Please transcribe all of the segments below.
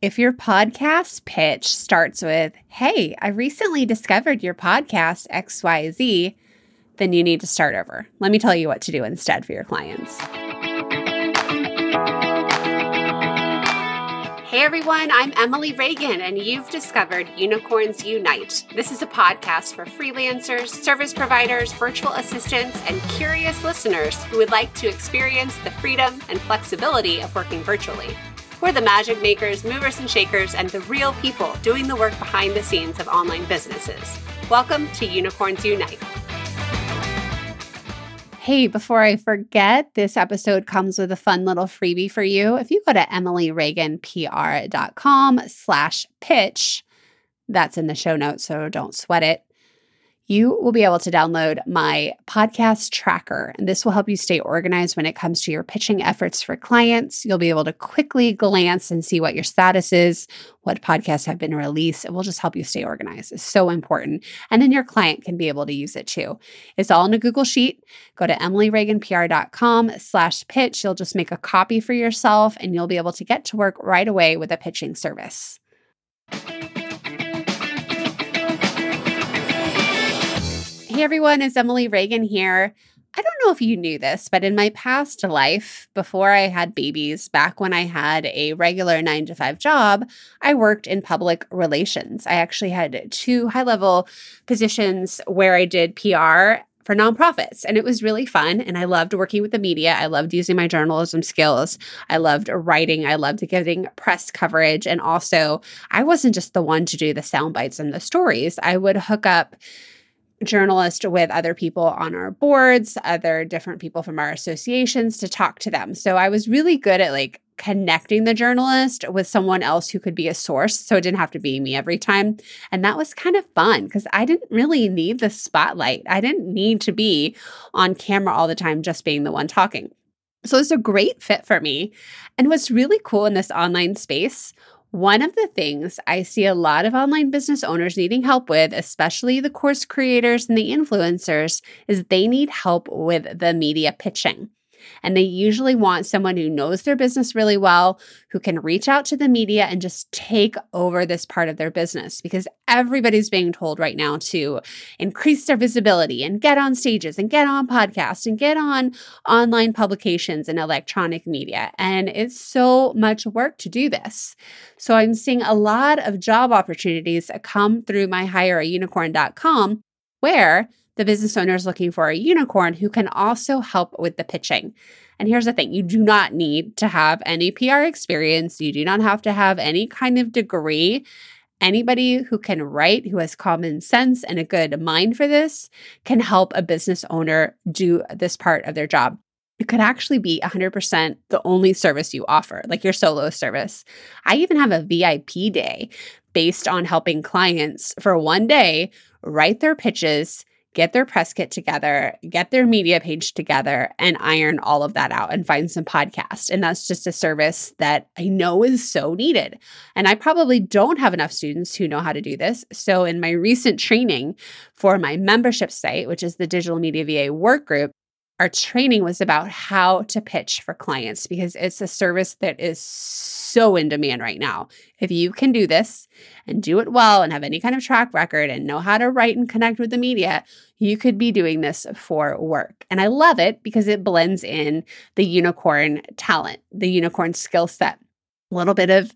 If your podcast pitch starts with, Hey, I recently discovered your podcast XYZ, then you need to start over. Let me tell you what to do instead for your clients. Hey everyone, I'm Emily Reagan, and you've discovered Unicorns Unite. This is a podcast for freelancers, service providers, virtual assistants, and curious listeners who would like to experience the freedom and flexibility of working virtually. We're the magic makers, movers and shakers, and the real people doing the work behind the scenes of online businesses. Welcome to Unicorns Unite. Hey, before I forget, this episode comes with a fun little freebie for you. If you go to emilyreaganpr.com slash pitch, that's in the show notes, so don't sweat it you will be able to download my podcast tracker. And this will help you stay organized when it comes to your pitching efforts for clients. You'll be able to quickly glance and see what your status is, what podcasts have been released. It will just help you stay organized. It's so important. And then your client can be able to use it too. It's all in a Google Sheet. Go to emilyreaganpr.com slash pitch. You'll just make a copy for yourself and you'll be able to get to work right away with a pitching service. Hey everyone, it's Emily Reagan here. I don't know if you knew this, but in my past life, before I had babies, back when I had a regular nine to five job, I worked in public relations. I actually had two high level positions where I did PR for nonprofits. And it was really fun. And I loved working with the media. I loved using my journalism skills. I loved writing. I loved getting press coverage. And also, I wasn't just the one to do the sound bites and the stories, I would hook up journalist with other people on our boards, other different people from our associations to talk to them. So I was really good at like connecting the journalist with someone else who could be a source. So it didn't have to be me every time. And that was kind of fun because I didn't really need the spotlight. I didn't need to be on camera all the time, just being the one talking. So it's a great fit for me. And what's really cool in this online space one of the things I see a lot of online business owners needing help with, especially the course creators and the influencers, is they need help with the media pitching. And they usually want someone who knows their business really well, who can reach out to the media and just take over this part of their business because everybody's being told right now to increase their visibility and get on stages and get on podcasts and get on online publications and electronic media. And it's so much work to do this. So I'm seeing a lot of job opportunities come through my hireaunicorn.com where the business owner is looking for a unicorn who can also help with the pitching. And here's the thing you do not need to have any PR experience, you do not have to have any kind of degree. Anybody who can write, who has common sense and a good mind for this, can help a business owner do this part of their job. It could actually be 100% the only service you offer, like your solo service. I even have a VIP day based on helping clients for one day write their pitches get their press kit together, get their media page together, and iron all of that out and find some podcast. And that's just a service that I know is so needed. And I probably don't have enough students who know how to do this. So, in my recent training for my membership site, which is the Digital Media VA Work Group, our training was about how to pitch for clients because it's a service that is so in demand right now. If you can do this and do it well and have any kind of track record and know how to write and connect with the media, you could be doing this for work. And I love it because it blends in the unicorn talent, the unicorn skill set. A little bit of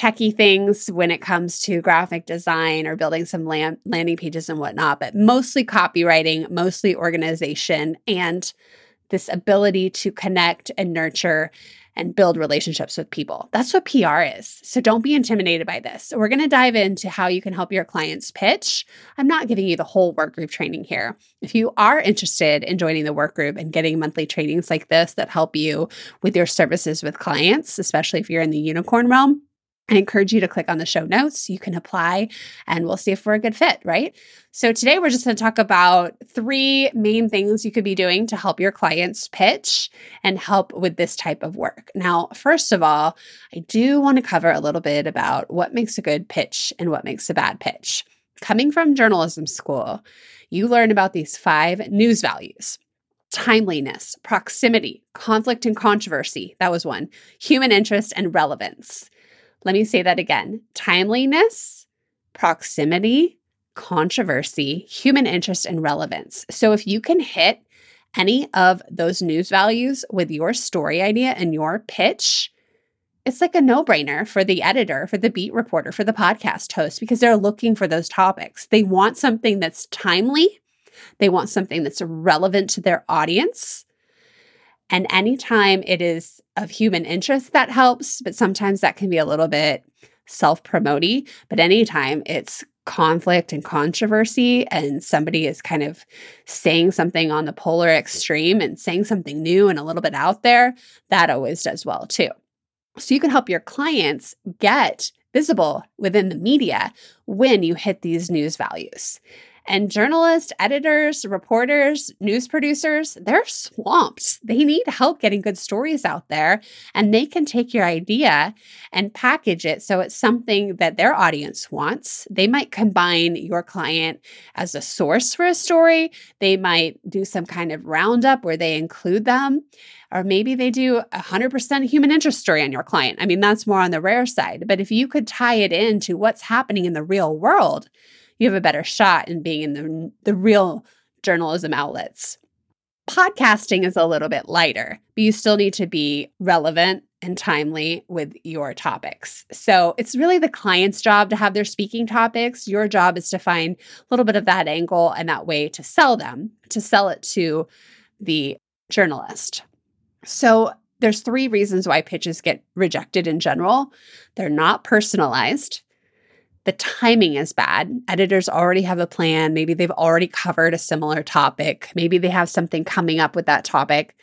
techie things when it comes to graphic design or building some land- landing pages and whatnot, but mostly copywriting, mostly organization, and this ability to connect and nurture and build relationships with people. That's what PR is. So don't be intimidated by this. We're going to dive into how you can help your clients pitch. I'm not giving you the whole work group training here. If you are interested in joining the work group and getting monthly trainings like this that help you with your services with clients, especially if you're in the unicorn realm, I encourage you to click on the show notes. You can apply and we'll see if we're a good fit, right? So, today we're just going to talk about three main things you could be doing to help your clients pitch and help with this type of work. Now, first of all, I do want to cover a little bit about what makes a good pitch and what makes a bad pitch. Coming from journalism school, you learn about these five news values timeliness, proximity, conflict and controversy. That was one, human interest, and relevance. Let me say that again timeliness, proximity, controversy, human interest, and relevance. So if you can hit any of those news values with your story idea and your pitch, it's like a no brainer for the editor, for the beat reporter, for the podcast host, because they're looking for those topics. They want something that's timely, they want something that's relevant to their audience. And anytime it is of human interest, that helps, but sometimes that can be a little bit self promoting. But anytime it's conflict and controversy and somebody is kind of saying something on the polar extreme and saying something new and a little bit out there, that always does well too. So you can help your clients get visible within the media when you hit these news values. And journalists, editors, reporters, news producers, they're swamped. They need help getting good stories out there. And they can take your idea and package it so it's something that their audience wants. They might combine your client as a source for a story. They might do some kind of roundup where they include them. Or maybe they do a 100% human interest story on your client. I mean, that's more on the rare side. But if you could tie it into what's happening in the real world, you have a better shot in being in the, the real journalism outlets. Podcasting is a little bit lighter, but you still need to be relevant and timely with your topics. So it's really the client's job to have their speaking topics. Your job is to find a little bit of that angle and that way to sell them, to sell it to the journalist. So there's three reasons why pitches get rejected in general. They're not personalized the timing is bad. Editors already have a plan. Maybe they've already covered a similar topic. Maybe they have something coming up with that topic.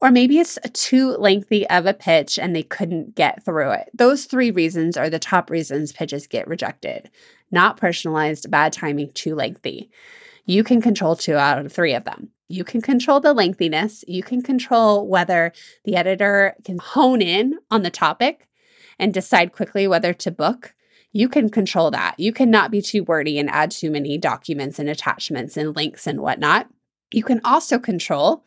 Or maybe it's too lengthy of a pitch and they couldn't get through it. Those three reasons are the top reasons pitches get rejected. Not personalized, bad timing, too lengthy. You can control two out of three of them. You can control the lengthiness. You can control whether the editor can hone in on the topic and decide quickly whether to book you can control that. You cannot be too wordy and add too many documents and attachments and links and whatnot. You can also control,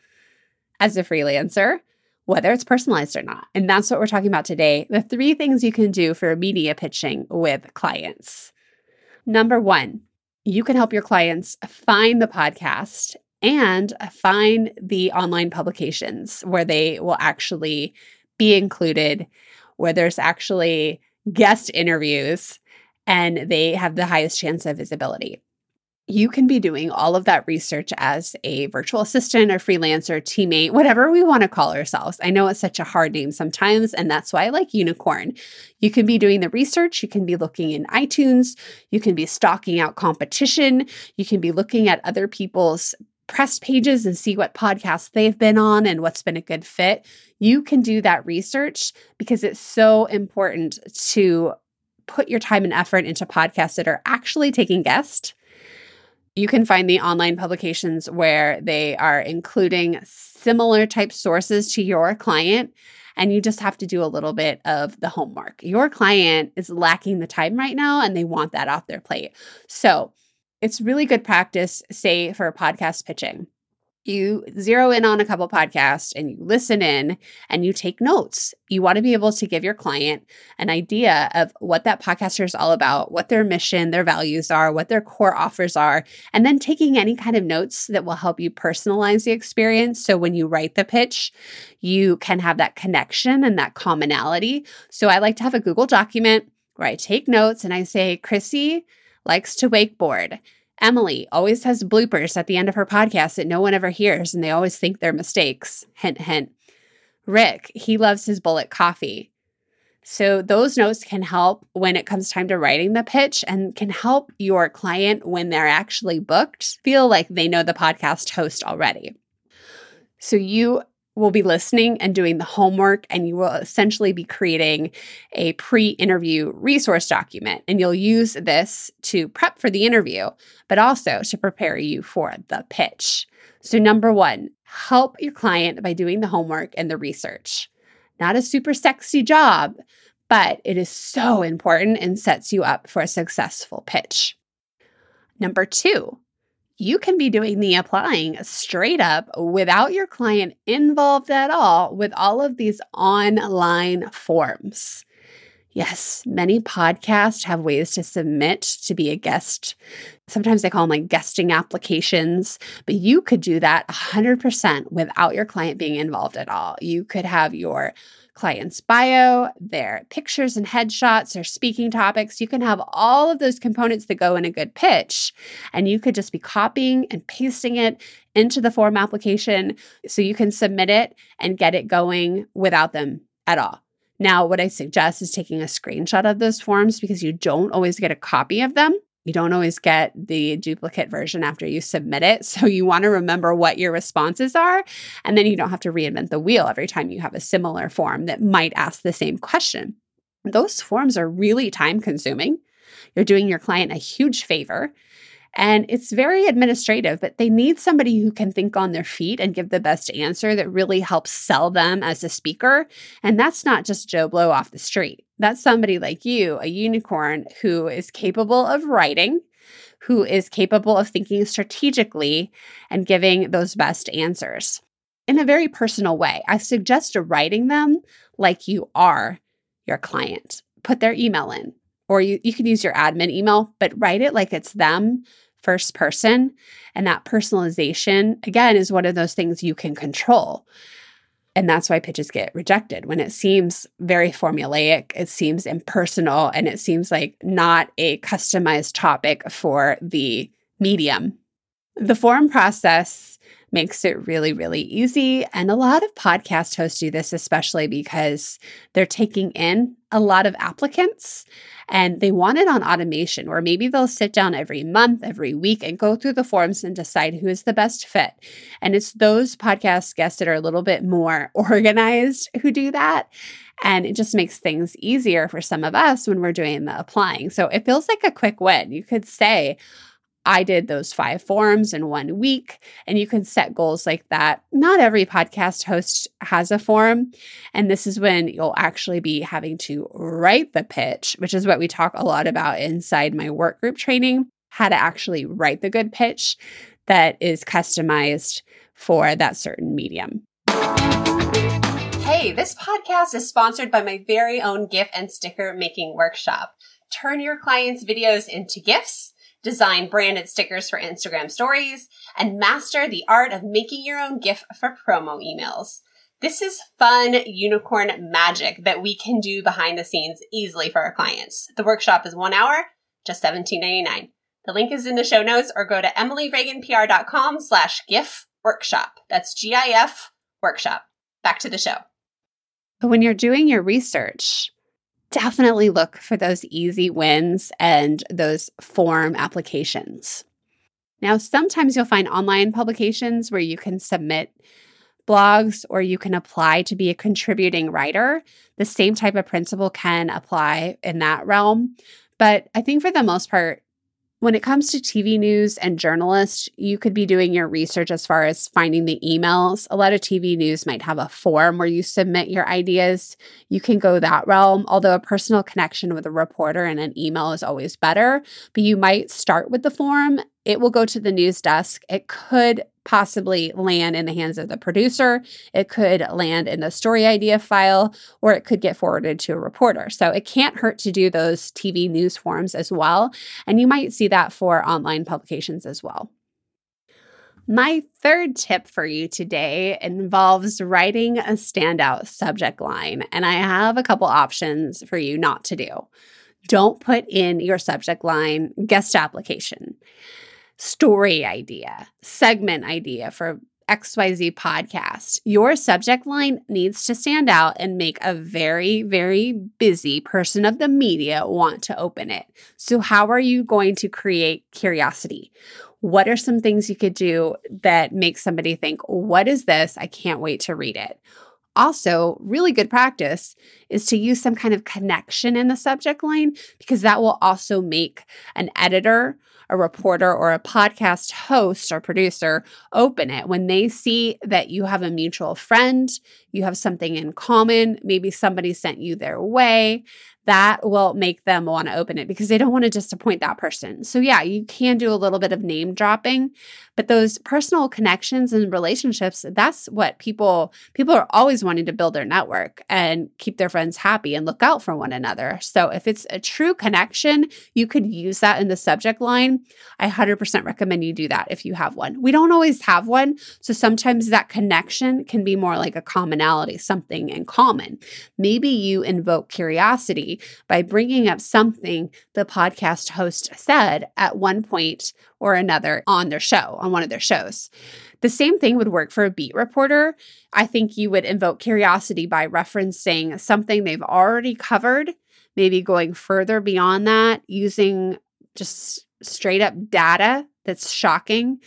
as a freelancer, whether it's personalized or not. And that's what we're talking about today the three things you can do for media pitching with clients. Number one, you can help your clients find the podcast and find the online publications where they will actually be included, where there's actually guest interviews and they have the highest chance of visibility. You can be doing all of that research as a virtual assistant or freelancer, teammate, whatever we want to call ourselves. I know it's such a hard name sometimes, and that's why I like unicorn. You can be doing the research, you can be looking in iTunes, you can be stalking out competition, you can be looking at other people's press pages and see what podcasts they've been on and what's been a good fit. You can do that research because it's so important to put your time and effort into podcasts that are actually taking guests. You can find the online publications where they are including similar type sources to your client and you just have to do a little bit of the homework. Your client is lacking the time right now and they want that off their plate. So, it's really good practice, say, for a podcast pitching. You zero in on a couple podcasts and you listen in and you take notes. You want to be able to give your client an idea of what that podcaster is all about, what their mission, their values are, what their core offers are, and then taking any kind of notes that will help you personalize the experience. So when you write the pitch, you can have that connection and that commonality. So I like to have a Google document where I take notes and I say, Chrissy, likes to wakeboard. Emily always has bloopers at the end of her podcast that no one ever hears and they always think they're mistakes. Hint, hint. Rick, he loves his bullet coffee. So, those notes can help when it comes time to writing the pitch and can help your client when they're actually booked feel like they know the podcast host already. So, you will be listening and doing the homework, and you will essentially be creating a pre interview resource document. And you'll use this to prep for the interview, but also to prepare you for the pitch. So, number one, help your client by doing the homework and the research. Not a super sexy job, but it is so important and sets you up for a successful pitch. Number two, you can be doing the applying straight up without your client involved at all with all of these online forms. Yes, many podcasts have ways to submit to be a guest. Sometimes they call them like guesting applications, but you could do that 100% without your client being involved at all. You could have your client's bio, their pictures and headshots, their speaking topics. You can have all of those components that go in a good pitch, and you could just be copying and pasting it into the form application so you can submit it and get it going without them at all. Now, what I suggest is taking a screenshot of those forms because you don't always get a copy of them. You don't always get the duplicate version after you submit it. So you want to remember what your responses are. And then you don't have to reinvent the wheel every time you have a similar form that might ask the same question. Those forms are really time consuming. You're doing your client a huge favor and it's very administrative, but they need somebody who can think on their feet and give the best answer that really helps sell them as a speaker. And that's not just Joe Blow off the street. That's somebody like you, a unicorn who is capable of writing, who is capable of thinking strategically and giving those best answers in a very personal way. I suggest writing them like you are your client. Put their email in, or you, you can use your admin email, but write it like it's them first person. And that personalization, again, is one of those things you can control. And that's why pitches get rejected when it seems very formulaic, it seems impersonal, and it seems like not a customized topic for the medium. The form process makes it really, really easy. And a lot of podcast hosts do this, especially because they're taking in a lot of applicants and they want it on automation, or maybe they'll sit down every month, every week, and go through the forms and decide who is the best fit. And it's those podcast guests that are a little bit more organized who do that. And it just makes things easier for some of us when we're doing the applying. So it feels like a quick win. You could say, I did those five forms in one week, and you can set goals like that. Not every podcast host has a form, and this is when you'll actually be having to write the pitch, which is what we talk a lot about inside my work group training how to actually write the good pitch that is customized for that certain medium. Hey, this podcast is sponsored by my very own GIF and sticker making workshop. Turn your clients' videos into GIFs design branded stickers for Instagram stories, and master the art of making your own GIF for promo emails. This is fun unicorn magic that we can do behind the scenes easily for our clients. The workshop is one hour, just $17.99. The link is in the show notes or go to emilyreaganpr.com slash GIF workshop. That's G-I-F workshop. Back to the show. When you're doing your research, definitely look for those easy wins and those form applications. Now, sometimes you'll find online publications where you can submit blogs or you can apply to be a contributing writer. The same type of principle can apply in that realm. But I think for the most part, when it comes to TV news and journalists, you could be doing your research as far as finding the emails. A lot of TV news might have a form where you submit your ideas. You can go that realm, although a personal connection with a reporter and an email is always better. But you might start with the form it will go to the news desk. It could possibly land in the hands of the producer. It could land in the story idea file, or it could get forwarded to a reporter. So it can't hurt to do those TV news forms as well. And you might see that for online publications as well. My third tip for you today involves writing a standout subject line, and I have a couple options for you not to do. Don't put in your subject line guest application story idea, segment idea for XYZ podcast, your subject line needs to stand out and make a very, very busy person of the media want to open it. So, how are you going to create curiosity? What are some things you could do that make somebody think, What is this? I can't wait to read it? Also, really good practice is to use some kind of connection in the subject line because that will also make an editor a reporter or a podcast host or producer open it when they see that you have a mutual friend, you have something in common, maybe somebody sent you their way, that will make them want to open it because they don't want to disappoint that person. So, yeah, you can do a little bit of name dropping, but those personal connections and relationships, that's what people people are always wanting to build their network and keep their friends happy and look out for one another. So, if it's a true connection, you could use that in the subject line. I 100% recommend you do that if you have one. We don't always have one, so sometimes that connection can be more like a commonality, something in common. Maybe you invoke curiosity by bringing up something the podcast host said at one point or another on their show, on one of their shows. The same thing would work for a beat reporter. I think you would invoke curiosity by referencing something they've already covered, maybe going further beyond that, using just straight up data that's shocking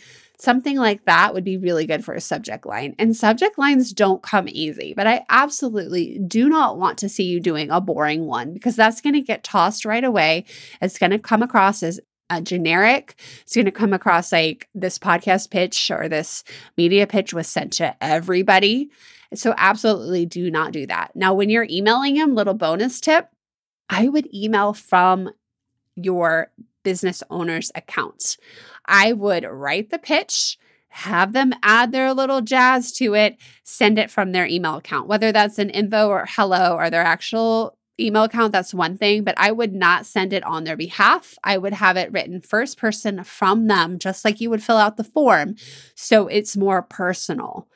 Something like that would be really good for a subject line. And subject lines don't come easy, but I absolutely do not want to see you doing a boring one because that's going to get tossed right away. It's going to come across as a generic. It's going to come across like this podcast pitch or this media pitch was sent to everybody. So, absolutely do not do that. Now, when you're emailing them, little bonus tip I would email from your business owner's account. I would write the pitch, have them add their little jazz to it, send it from their email account, whether that's an info or hello or their actual email account, that's one thing, but I would not send it on their behalf. I would have it written first person from them, just like you would fill out the form. So it's more personal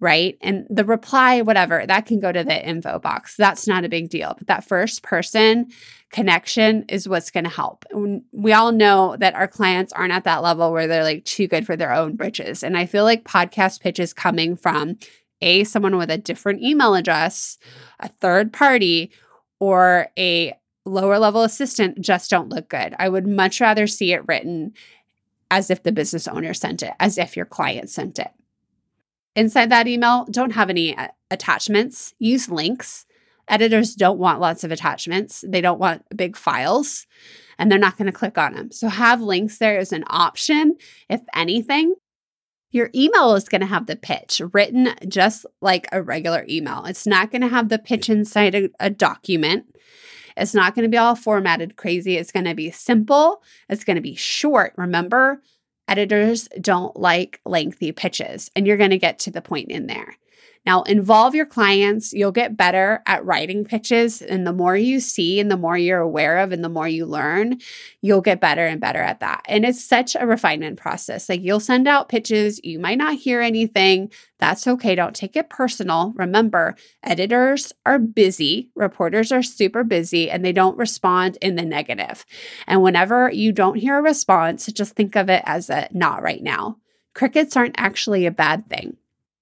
right? And the reply, whatever, that can go to the info box. That's not a big deal. But that first person connection is what's going to help. We all know that our clients aren't at that level where they're like too good for their own britches. And I feel like podcast pitches coming from a someone with a different email address, a third party, or a lower level assistant just don't look good. I would much rather see it written as if the business owner sent it, as if your client sent it. Inside that email, don't have any uh, attachments, use links. Editors don't want lots of attachments, they don't want big files, and they're not going to click on them. So, have links there as an option, if anything. Your email is going to have the pitch written just like a regular email. It's not going to have the pitch inside a, a document. It's not going to be all formatted crazy. It's going to be simple. It's going to be short. Remember, editors don't like lengthy pitches, and you're going to get to the point in there. Now, involve your clients. You'll get better at writing pitches. And the more you see and the more you're aware of and the more you learn, you'll get better and better at that. And it's such a refinement process. Like you'll send out pitches, you might not hear anything. That's okay. Don't take it personal. Remember, editors are busy, reporters are super busy, and they don't respond in the negative. And whenever you don't hear a response, just think of it as a not right now. Crickets aren't actually a bad thing.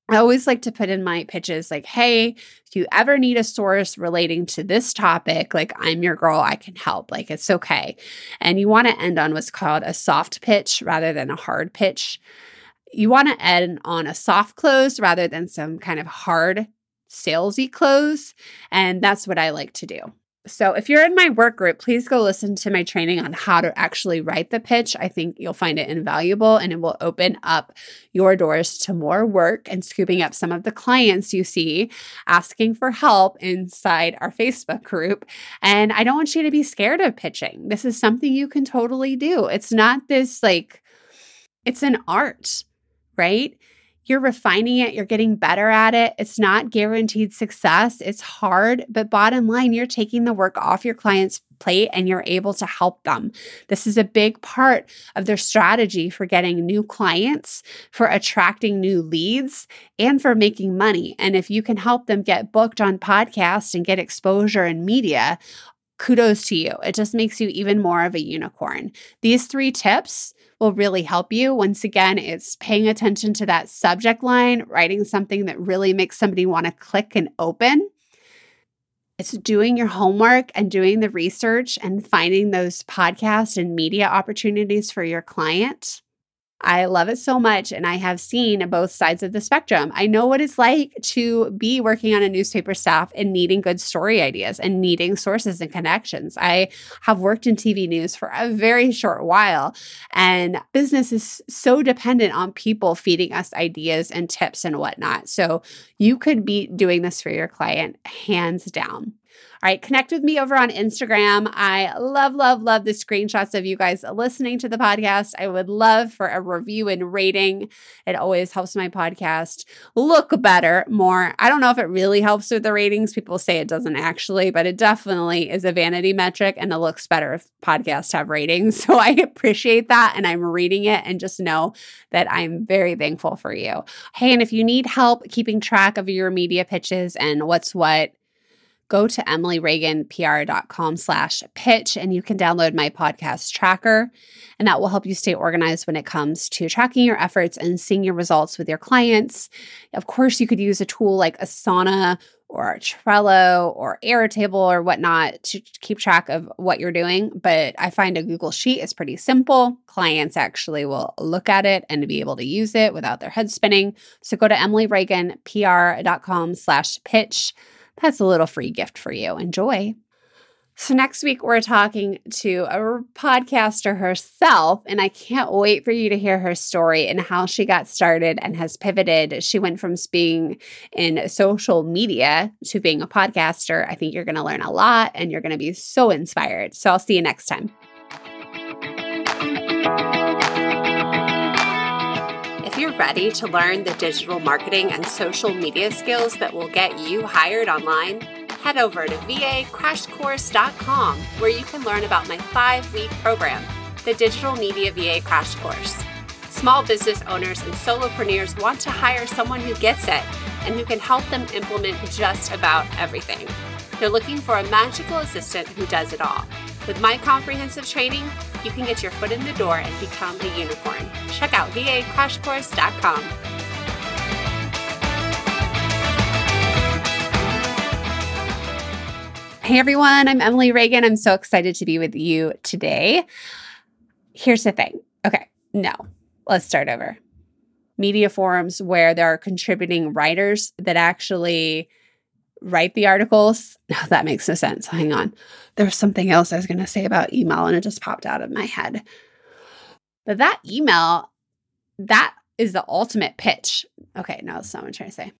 I always like to put in my pitches like, hey, if you ever need a source relating to this topic, like I'm your girl, I can help. Like it's okay. And you want to end on what's called a soft pitch rather than a hard pitch. You want to end on a soft close rather than some kind of hard salesy close. And that's what I like to do. So, if you're in my work group, please go listen to my training on how to actually write the pitch. I think you'll find it invaluable and it will open up your doors to more work and scooping up some of the clients you see asking for help inside our Facebook group. And I don't want you to be scared of pitching. This is something you can totally do. It's not this like, it's an art, right? You're refining it, you're getting better at it. It's not guaranteed success. It's hard, but bottom line, you're taking the work off your client's plate and you're able to help them. This is a big part of their strategy for getting new clients, for attracting new leads, and for making money. And if you can help them get booked on podcasts and get exposure in media, kudos to you. It just makes you even more of a unicorn. These three tips will really help you. Once again, it's paying attention to that subject line, writing something that really makes somebody want to click and open. It's doing your homework and doing the research and finding those podcast and media opportunities for your client. I love it so much. And I have seen both sides of the spectrum. I know what it's like to be working on a newspaper staff and needing good story ideas and needing sources and connections. I have worked in TV news for a very short while, and business is so dependent on people feeding us ideas and tips and whatnot. So you could be doing this for your client hands down. All right, connect with me over on Instagram. I love, love, love the screenshots of you guys listening to the podcast. I would love for a review and rating. It always helps my podcast look better more. I don't know if it really helps with the ratings. People say it doesn't actually, but it definitely is a vanity metric and it looks better if podcasts have ratings. So I appreciate that and I'm reading it and just know that I'm very thankful for you. Hey, and if you need help keeping track of your media pitches and what's what, go to emilyreaganpr.com slash pitch and you can download my podcast tracker. And that will help you stay organized when it comes to tracking your efforts and seeing your results with your clients. Of course you could use a tool like asana or trello or airtable or whatnot to keep track of what you're doing but i find a google sheet is pretty simple. Clients actually will look at it and be able to use it without their head spinning. So go to emilyreaganpr.com slash pitch that's a little free gift for you. Enjoy. So, next week, we're talking to a podcaster herself, and I can't wait for you to hear her story and how she got started and has pivoted. She went from being in social media to being a podcaster. I think you're going to learn a lot and you're going to be so inspired. So, I'll see you next time. Ready to learn the digital marketing and social media skills that will get you hired online, head over to vacrashcourse.com where you can learn about my five week program, the Digital Media VA Crash Course. Small business owners and solopreneurs want to hire someone who gets it and who can help them implement just about everything. They're looking for a magical assistant who does it all. With my comprehensive training, you can get your foot in the door and become a unicorn. Check out vacrashcourse.com. Hey everyone, I'm Emily Reagan. I'm so excited to be with you today. Here's the thing. Okay, no, let's start over. Media forums where there are contributing writers that actually write the articles. No, oh, that makes no sense. Hang on. There was something else I was going to say about email and it just popped out of my head. But that email, that is the ultimate pitch. Okay, no, that's not what I'm trying to say.